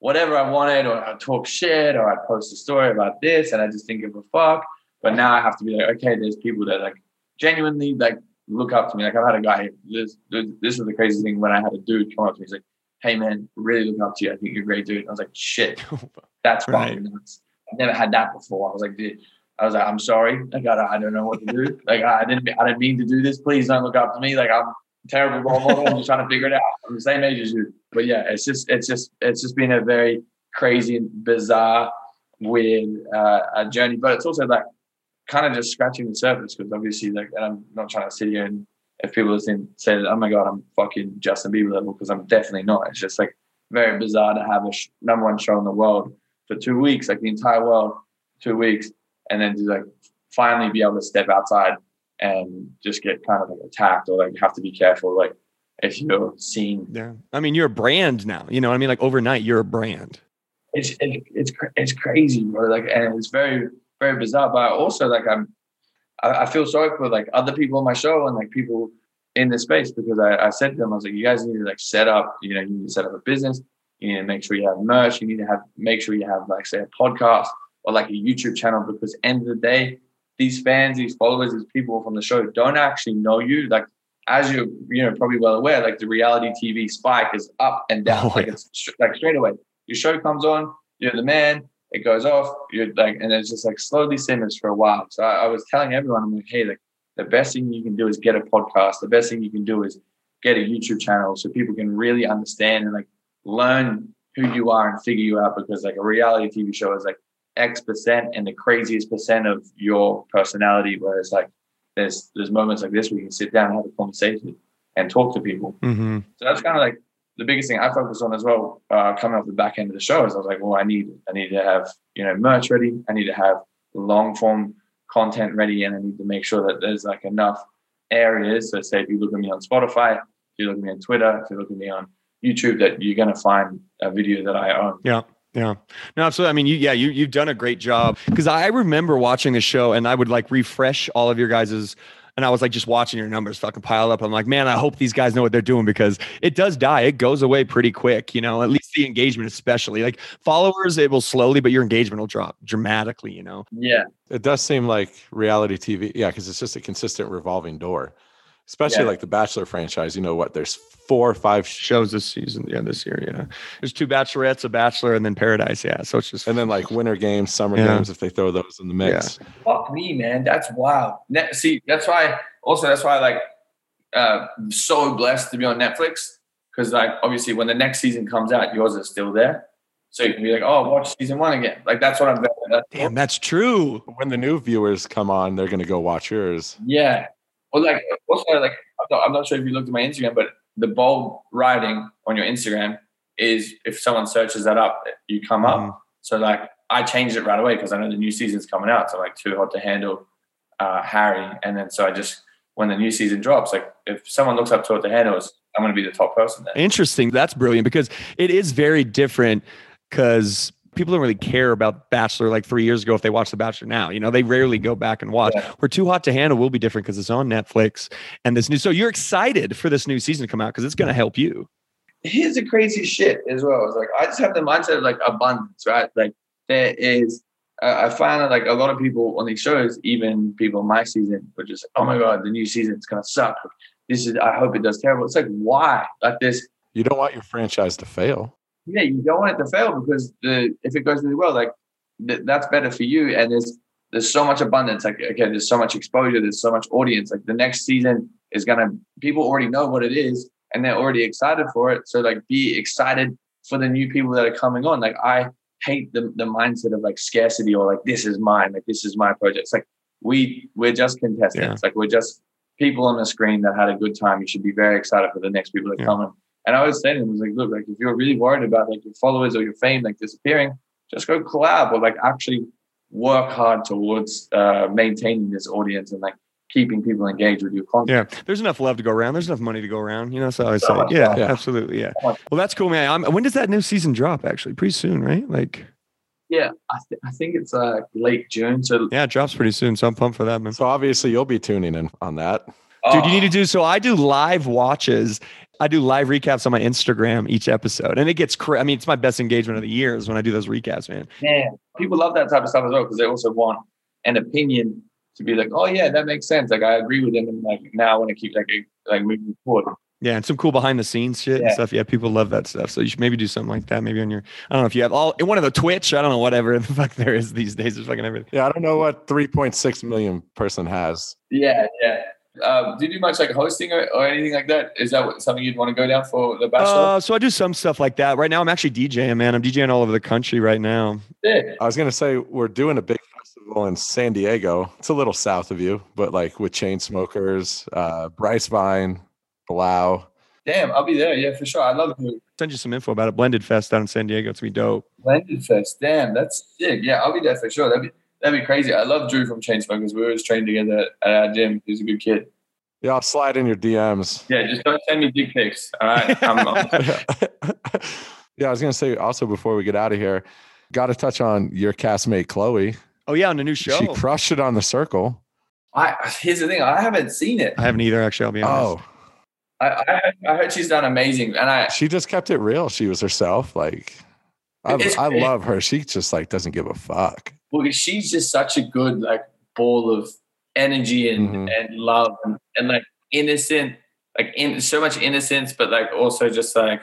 whatever I wanted, or I'd talk shit, or I'd post a story about this, and I just think give a fuck. But now I have to be like, okay, there's people that like genuinely like look up to me. Like I've had a guy. This this, this is the crazy thing when I had a dude come up to me. He's like, "Hey man, really look up to you. I think you're a great dude." I was like, "Shit, that's Right. fucking nuts." I've never had that before. I was like, dude. I was like, I'm sorry. Like, I I don't know what to do. Like, I didn't, I didn't mean to do this. Please don't look up to me. Like, I'm terrible role model. I'm just trying to figure it out. I'm the same age as you. But yeah, it's just, it's just, it's just been a very crazy bizarre, weird uh, uh, journey. But it's also like kind of just scratching the surface because obviously, like, and I'm not trying to sit here and if people listen say, oh my god, I'm fucking Justin Bieber level because I'm definitely not. It's just like very bizarre to have a sh- number one show in the world for two weeks, like the entire world, two weeks, and then to like finally be able to step outside and just get kind of like attacked or like have to be careful, like if you're seen. Yeah. I mean, you're a brand now. You know what I mean? Like overnight, you're a brand. It's it, it's it's crazy, bro. Like, and it's very very bizarre. But also, like, I'm I, I feel sorry for like other people on my show and like people in this space because I, I said to them, I was like, you guys need to like set up, you know, you need to set up a business. You need to make sure you have merch. You need to have make sure you have like say a podcast or like a YouTube channel because end of the day, these fans, these followers, these people from the show don't actually know you. Like as you're you know probably well aware, like the reality TV spike is up and down. Oh, like it's like straight away. Your show comes on, you're the man. It goes off. You're like, and it's just like slowly simmers for a while. So I, I was telling everyone, I'm like, hey, like the best thing you can do is get a podcast. The best thing you can do is get a YouTube channel so people can really understand and like learn who you are and figure you out because like a reality TV show is like X percent and the craziest percent of your personality. Whereas like there's there's moments like this where you can sit down and have a conversation and talk to people. Mm-hmm. So that's kind of like the biggest thing I focus on as well. Uh, coming off the back end of the show is I was like, well, I need I need to have you know merch ready. I need to have long form content ready, and I need to make sure that there's like enough areas. So say if you look at me on Spotify, if you look at me on Twitter, if you look at me on YouTube, that you're going to find a video that I own. Yeah. Yeah. No, absolutely. I mean, you, yeah, you, you've done a great job because I remember watching the show and I would like refresh all of your guys's and I was like just watching your numbers fucking pile up. I'm like, man, I hope these guys know what they're doing because it does die. It goes away pretty quick, you know, at least the engagement, especially like followers, it will slowly, but your engagement will drop dramatically, you know? Yeah. It does seem like reality TV. Yeah, because it's just a consistent revolving door, especially Yeah. like the Bachelor franchise. You know what? There's four or five shows, Shows this season. Yeah. This year. Yeah. There's two bachelorettes, a bachelor, and then paradise. Yeah. So it's just, and then like winter games, summer Yeah. games, if they throw those in the mix. Fuck me, man. That's wild. Ne- see, that's why. Also, that's why like uh, I'm so blessed to be on Netflix because like obviously when the next season comes out, yours is still there, so you can be like, oh, watch season one again. Like that's what I'm. That's, damn, that's true. When the new viewers come on, they're gonna go watch yours. Yeah. Or like also like I'm not, I'm not sure if you looked at my Instagram, but the bold writing on your Instagram is if someone searches that up, you come up. Mhm. So like I changed it right away because I know the new season's coming out. So like too hot to handle uh, Harry, and then so I just when the new season drops, like if someone looks up too hot to handle, I'm going to be the top person there. Interesting. That's brilliant because it is very different because people don't really care about Bachelor like three years ago if they watch The Bachelor now. You know, they rarely go back and watch. Yeah. We're Too Hot to Handle will be different because it's on Netflix and this new. So you're excited for this new season to come out because it's going to help you. here's the crazy shit as well. It's like I just have the mindset of like abundance, right? Like there is, uh, I find that like a lot of people on these shows, even people in my season, were just, oh my god, the new season's gonna suck. This is, I hope it does terrible. It's like why? Like this, You don't want your franchise to fail. Yeah, you don't want it to fail because the if it goes really well, like th- that's better for you. And there's there's so much abundance. Like again, there's so much exposure. There's so much audience. Like the next season is gonna people already know what it is and they're already excited for it. So like be excited for the new people that are coming on. Like I hate the the mindset of like scarcity or like this is mine. Like this is my project. It's like we we're just contestants. Like we're just people on the screen that had a good time. You should be very excited for the next people that Yeah. come in. And I was saying, it was like, look, like if you're really worried about like your followers or your fame like disappearing, just go collab or like actually work hard towards uh, maintaining this audience and like keeping people engaged with your content. Yeah, there's enough love to go around. There's enough money to go around. You know, so I would So say, yeah. Yeah. absolutely, yeah. Well, that's cool, man. I'm, when does that new season drop? Actually, pretty soon, right? Like, Yeah, I, th- I think it's uh, late June. So yeah, it drops pretty soon. So I'm pumped for that, man. So obviously you'll be tuning in on that. Dude, you need to Oh, do so. I do live watches. I do live recaps on my Instagram each episode, and it gets. Cra- I mean, it's my best engagement of the year is when I do those recaps, man. man, people love that type of stuff as well because they also want an opinion to be like, oh yeah, that makes sense. Like I agree with them, and like now I want to keep like like moving forward. Yeah, and some cool behind the scenes shit and Yeah. stuff. Yeah, people love that stuff. So you should maybe do something like that. Maybe on your. I don't know if you have all one of the Twitch. I don't know whatever the fuck there is these days. There's fucking everything. Yeah, I don't know what 3.6 million person has. Yeah, yeah. Um, do you do much like hosting or, or anything like that? Is that something you'd want to go down for the bachelor? Uh, so I do some stuff like that. Right now, I'm actually DJing, man. I'm DJing all over the country right now. yeah. I was gonna say we're doing a big festival in San Diego. It's a little south of you, but like with Chainsmokers, uh, Bryce Vine, 3LAU. Damn, I'll be there. Yeah, for sure. I'd love to. Send you some info about a Blended Fest down in San Diego. It's gonna be dope. Blended Fest. Damn, that's sick. Yeah, I'll be there for sure. That'd be that'd be crazy. I love Drew from Chainsmokers. We always trained together at our gym. He's a good kid. Yeah, I'll slide in your DMs. Yeah, just don't send me dick pics. All right. I'm, yeah, I was gonna say also before we get out of here, got to touch on your castmate Chloe. Oh yeah, on the new show. She crushed it on the circle. I here's the thing. I haven't seen it. I haven't either. Actually, I'll be honest. Oh, I, I I heard she's done amazing, and I she just kept it real. She was herself. Like, I, I love her. She just like doesn't give a fuck. well, she's just such a good like ball of energy and Mhm. and love and, and like innocent, like in so much innocence, but like also just like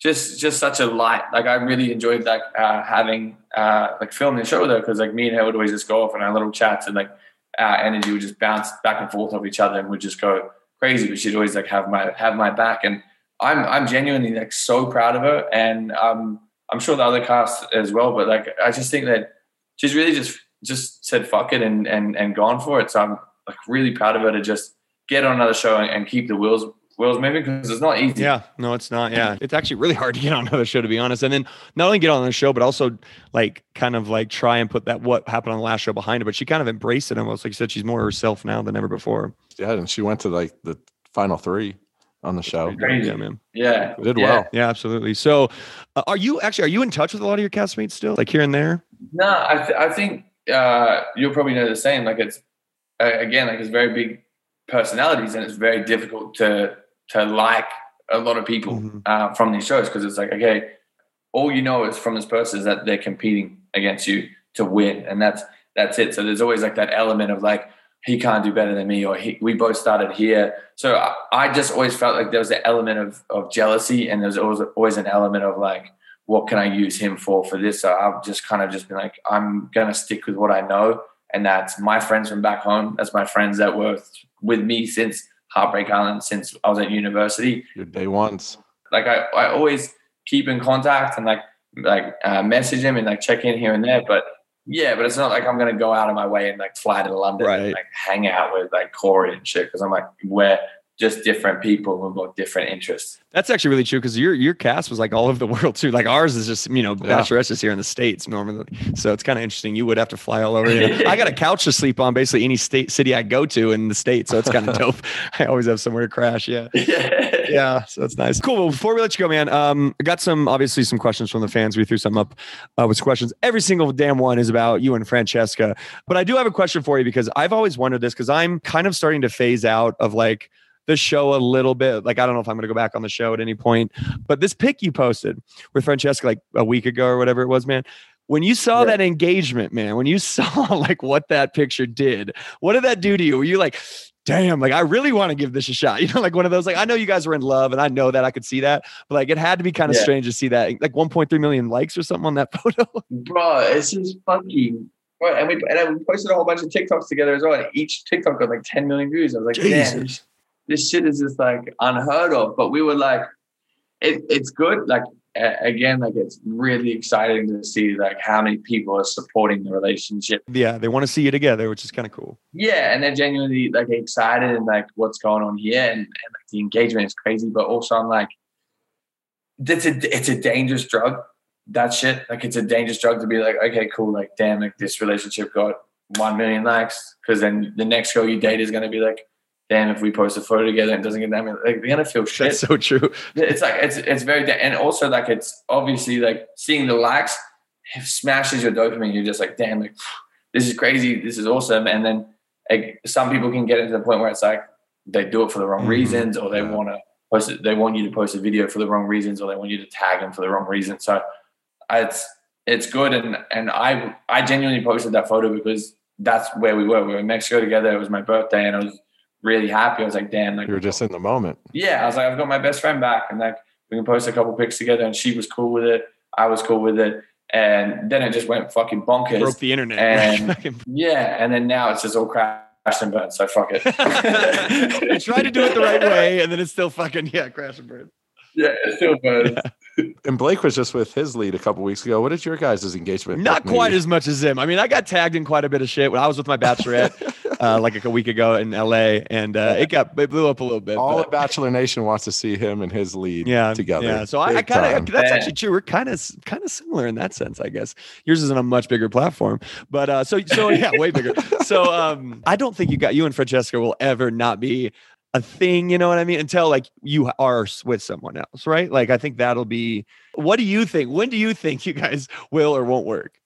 just just such a light. Like I really enjoyed like uh, having uh, like filming the show with her because like me and her would always just go off on our little chats and like our energy would just bounce back and forth off each other and would just go crazy. But she'd always like have my have my back and I'm I'm genuinely like so proud of her and um I'm sure the other cast as well. But like I just think that she's really just just said fuck it and and and gone for it. So I'm like really proud of her to just get on another show and, and keep the wheels wheels moving because it's not easy. Yeah, no, it's not. Yeah, it's actually really hard to get on another show, to be honest. And then not only get on the show, but also like kind of like try and put that what happened on the last show behind it. But she kind of embraced it almost. Like you said, she's more herself now than ever before. Yeah, and she went to like the final three on the show. Crazy. Yeah, man. Yeah. Did yeah. well. Yeah, absolutely. So, uh, are you actually are you in touch with a lot of your castmates still, like here and there? No, I, th- I think uh, you'll probably know the same. Like it's uh, again, like it's very big personalities, and it's very difficult to to like a lot of people Mhm. uh, from these shows because it's like okay, all you know is from this person is that they're competing against you to win, and that's that's it. So there's always like that element of like he can't do better than me, or he, we both started here. So I, I just always felt like there was an element of of jealousy, and there's always always an element of like what can I use him for for this? So I've just kind of just been like, I'm gonna stick with what I know, and that's my friends from back home. That's my friends that were with me since Heartbreak Island, since I was at university. Your day ones. Like I, I always keep in contact and like like uh, message him and like check in here and there. But yeah, but it's not like I'm gonna go out of my way and like fly to London Right. and like hang out with like Corey and shit because I'm like we're just different people who've got different interests. That's actually really true because your your cast was like all over the world too. Like ours is just you know Yeah. Bachelorette's here in the states normally, so it's kind of interesting. You would have to fly all over. You know. I got a couch to sleep on basically any state city I go to in the state, so it's kind of dope. I always have somewhere to crash. Yeah. yeah. yeah, so that's nice. Cool. Well, before we let you go, man, um, I got some obviously some questions from the fans. We threw some up uh, with questions. Every single damn one is about you and Francesca. But I do have a question for you because I've always wondered this because I'm kind of starting to phase out of like the show a little bit. Like I don't know if I'm going to go back on the show at any point. But this pic you posted with Francesca like a week ago or whatever it was, man. When you saw Yeah. that engagement, man, when you saw like what that picture did, what did that do to you? Were you like, damn, like I really want to give this a shot. You know, like one of those, like I know you guys were in love and I know that I could see that, but like it had to be kind of Yeah. strange to see that like 1.3 million likes or something on that photo. bro, it's just fucking. And we and we posted a whole bunch of TikToks together as well. And each TikTok got like 10 million views. I was like, damn, this, shit is just like unheard of. But we were like, it, it's good. Like again, like it's really exciting to see like how many people are supporting the relationship. yeah, they want to see you together, which is kind of cool. Yeah, and they're genuinely like excited and like what's going on here, and, and like the engagement is crazy. But also, I'm like, it's a it's a dangerous drug. That shit, like, it's a dangerous drug to be like, okay, cool, like, damn, like this relationship got one million likes, because then the next girl you date is gonna be like, damn, if we post a photo together and it doesn't get that many, like, they're gonna feel shit. That's so true. it's like it's it's very and also like it's obviously like seeing the likes smashes your dopamine. You're just like, damn, like this is crazy, this is awesome. And then like, some people can get into the point where it's like they do it for the wrong Mhm. reasons, or they Yeah. want to post it, they want you to post a video for the wrong reasons, or they want you to tag them for the wrong reasons. So it's it's good, and and I I genuinely posted that photo because that's where we were. We were in Mexico together. It was my birthday, and I was really happy. I was like, damn, like You were just in the moment. yeah, I was like, I've got my best friend back, and like we can post a couple pics together, and she was cool with it. I was cool with it, and then it just went fucking bonkers. Broke the internet. And- yeah, and then now it's just all crash and burn. So fuck it. I tried to do it the right way, and then it's still fucking yeah, crash and burn. yeah, it still burns. And Blake was just with his lead a couple weeks ago. What did your guys' engagement? Not quite maybe? as much as him. I mean, I got tagged in quite a bit of shit when I was with my bachelorette, uh, like a week ago in LA, and uh, it got it blew up a little bit. All but- of Bachelor Nation wants to see him and his lead yeah, together. Yeah, so I, I kind of that's Yeah. actually true. We're kind of kind of similar in that sense, I guess. Yours is on a much bigger platform, but uh, so so yeah, way bigger. So um, I don't think you got you and Francesca will ever not be a thing. You know what I mean? Until like you are with someone else, right? Like I think that'll be. What do you think? When do you think you guys will or won't work?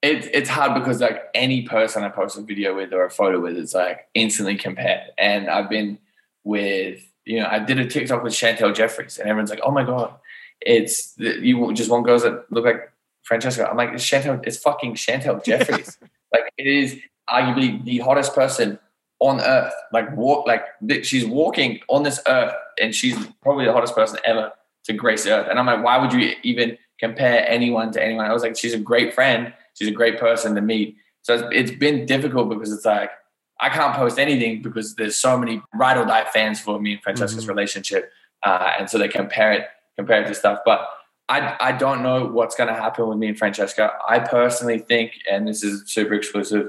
It, it's hard because like any person I post a video with or a photo with, it's like instantly compared. And I've been with, you know, I did a TikTok with Chantel Jeffries, and everyone's like, "Oh my god, it's you just want girls that look like Francesca." I'm like, "It's Chantel, it's fucking Chantel Jeffries. like it is arguably the hottest person on earth. Like walk, like she's walking on this earth, and she's probably the hottest person ever to grace earth. And I'm like, why would you even compare anyone to anyone? I was like, she's a great friend. She's a great person to meet. So it's, it's been difficult because it's like I can't post anything because there's so many ride or die fans for me and Francesca's Mhm. relationship, uh, and so they compare it compare it to stuff. But I I don't know what's going to happen with me and Francesca. I personally think, and this is super exclusive,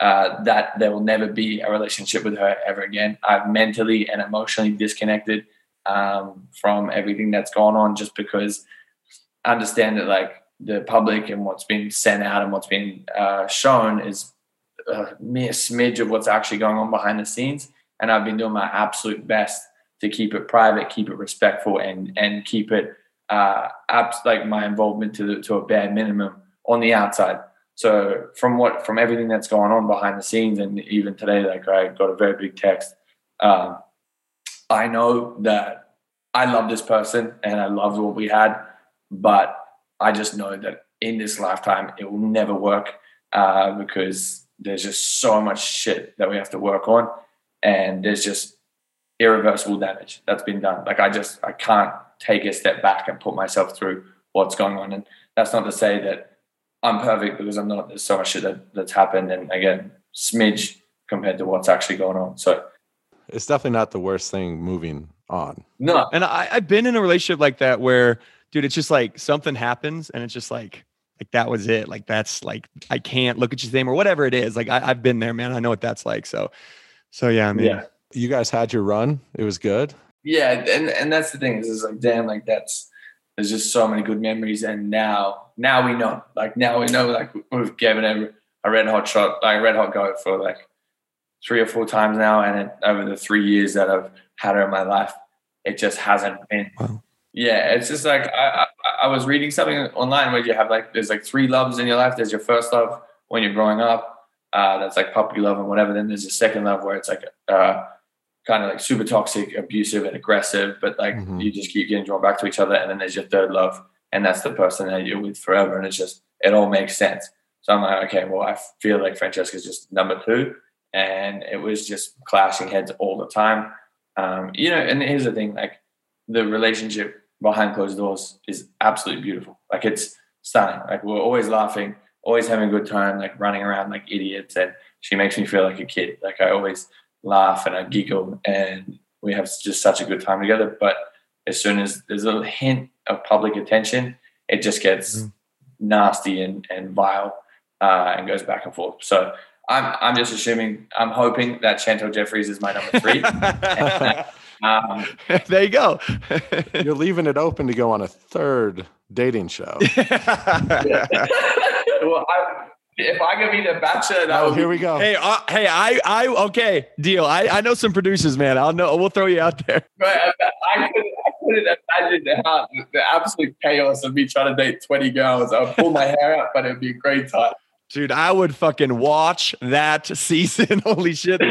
uh, that there will never be a relationship with her ever again. I'm mentally and emotionally disconnected um, from everything that's gone on just because I understand that like the public and what's been sent out and what's been uh, shown is a mere smidge of what's actually going on behind the scenes. And I've been doing my absolute best to keep it private, keep it respectful, and and keep it uh, abs- like my involvement to the, to a bare minimum on the outside. So from what from everything that's going on behind the scenes, and even today, like I got a very big text. Um, I know that I love this person and I love what we had, but I just know that in this lifetime it will never work uh, because there's just so much shit that we have to work on, and there's just irreversible damage that's been done. Like I just I can't take a step back and put myself through what's going on, and that's not to say that I'm perfect because I'm not. There's so much shit that, that's happened, and again, smidge compared to what's actually going on. So it's definitely not the worst thing moving on. No, and I, I've been in a relationship like that where, dude, it's just like something happens, and it's just like like that was it. Like that's like I can't look at your name or whatever it is. Like I, have been there, man. I know what that's like. So, so yeah, I mean, yeah. You guys had your run. It was good. Yeah, and and that's the thing is, is like damn, like that's there's just so many good memories, and now now we know, like now we know, like we've given a, a red hot shot, like red hot go for like three or four times now, and it, over the three years that I've had her in my life, it just hasn't been. Wow. Yeah, it's just like I, I, I was reading something online where you have like there's like three loves in your life. There's your first love when you're growing up, uh, that's like puppy love and whatever. Then there's a second love where it's like uh, kind of like super toxic, abusive, and aggressive, but like mm-hmm. you just keep getting drawn back to each other. And then there's your third love, and that's the person that you're with forever. And it's just it all makes sense. So I'm like, okay, well, I feel like Francesca's just number two, and it was just clashing heads all the time. Um, you know, and here's the thing: like the relationship behind closed doors is absolutely beautiful. Like it's stunning. Like we're always laughing, always having a good time, like running around like idiots. And she makes me feel like a kid. Like I always laugh and I giggle and we have just such a good time together. But as soon as there's a hint of public attention, it just gets mm. nasty and, and vile uh, and goes back and forth. So I'm, I'm just assuming, I'm hoping that Chantel Jeffries is my number three. and, um, there you go. You're leaving it open to go on a third dating show. well, I, if I could be the bachelor, that oh, here we go. Hey, uh, hey, I, I, okay, deal. I, I know some producers, man. I'll know. We'll throw you out there. Right, I, couldn't, I couldn't imagine how the absolute chaos of me trying to date 20 girls. I'll pull my hair out, but it'd be a great time. Dude, I would fucking watch that season. Holy shit.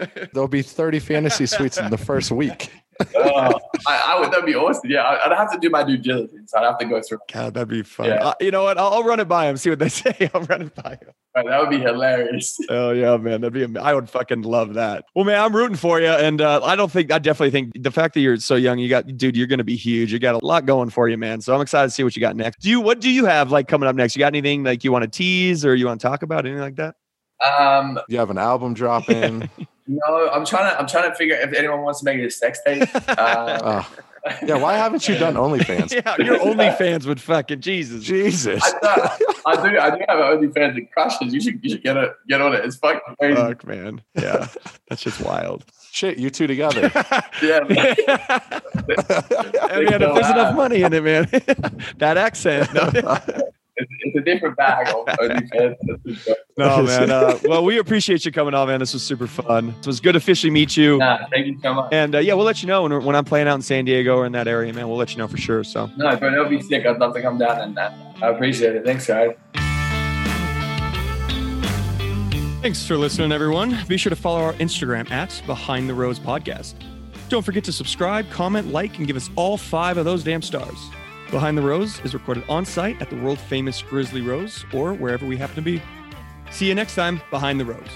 There'll be 30 fantasy suites in the first week. uh, I, I, would. That'd be awesome. Yeah, I'd have to do my due diligence. I'd have to go through. God, that'd be fun. Yeah. Uh, you know what? I'll, I'll, run it by him. See what they say. I'll run it by him. Right, that would be hilarious. Oh yeah, man. That'd be. I would fucking love that. Well, man, I'm rooting for you, and uh, I don't think. I definitely think the fact that you're so young, you got, dude, you're gonna be huge. You got a lot going for you, man. So I'm excited to see what you got next. Do you? What do you have like coming up next? You got anything like you want to tease or you want to talk about anything like that? Um, you have an album dropping. No, I'm trying to. I'm trying to figure if anyone wants to make it a sex tape. Uh, oh. Yeah, why haven't you done OnlyFans? yeah, your OnlyFans would fucking Jesus. Jesus. I, I, do. I do have an OnlyFans that crashes. You should. You should get it. Get on it. It's fucking crazy. Fuck, man. Yeah, that's just wild. Shit, you two together. yeah. Man. and man, if there's enough money in it, man, that accent. No it's, a different bag. no, man. Uh, well, we appreciate you coming on, man. This was super fun. It was good to officially meet you. Nah, thank you so much. And uh, yeah, we'll let you know when, when I'm playing out in San Diego or in that area, man. We'll let you know for sure. So no, but it'll be sick. I'd love to come down and uh, I appreciate it. Thanks, guys. Thanks for listening, everyone. Be sure to follow our Instagram at Behind the Rose Podcast. Don't forget to subscribe, comment, like, and give us all five of those damn stars. Behind the Rose is recorded on site at the world famous Grizzly Rose or wherever we happen to be. See you next time, Behind the Rose.